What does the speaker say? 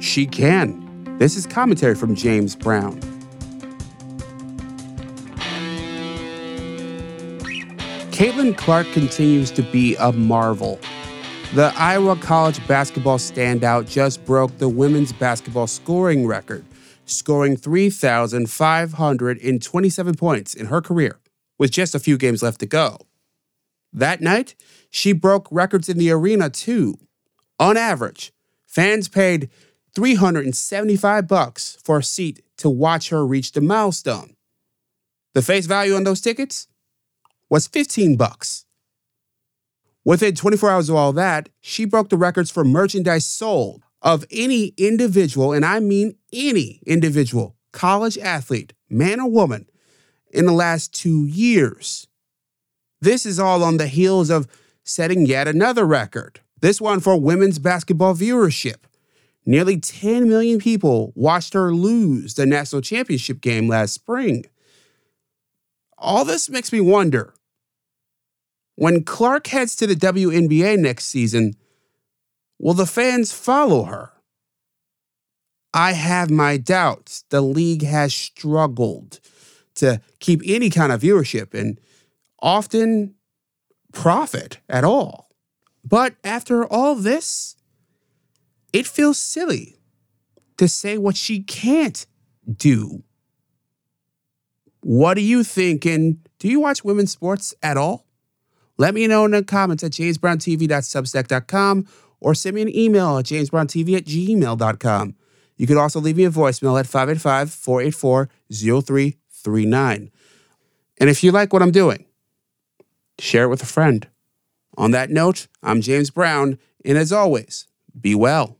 she can. This is commentary from James Brown. Caitlin Clark continues to be a marvel. The Iowa College basketball standout just broke the women's basketball scoring record, scoring 3,527 points in her career with just a few games left to go. That night, she broke records in the arena too. On average, fans paid 375 bucks for a seat to watch her reach the milestone. The face value on those tickets was 15 bucks. Within 24 hours of all that, she broke the records for merchandise sold of any individual, and I mean any individual, college athlete, man or woman, in the last two years. This is all on the heels of setting yet another record, this one for women's basketball viewership. Nearly 10 million people watched her lose the national championship game last spring. All this makes me wonder when Clark heads to the WNBA next season, will the fans follow her? I have my doubts. The league has struggled to keep any kind of viewership and often profit at all. But after all this, it feels silly to say what she can't do. What do you think? And do you watch women's sports at all? Let me know in the comments at jamesbrowntv.substack.com or send me an email at jamesbrowntv at gmail.com. You can also leave me a voicemail at 585 484 0339. And if you like what I'm doing, share it with a friend. On that note, I'm James Brown, and as always, be well.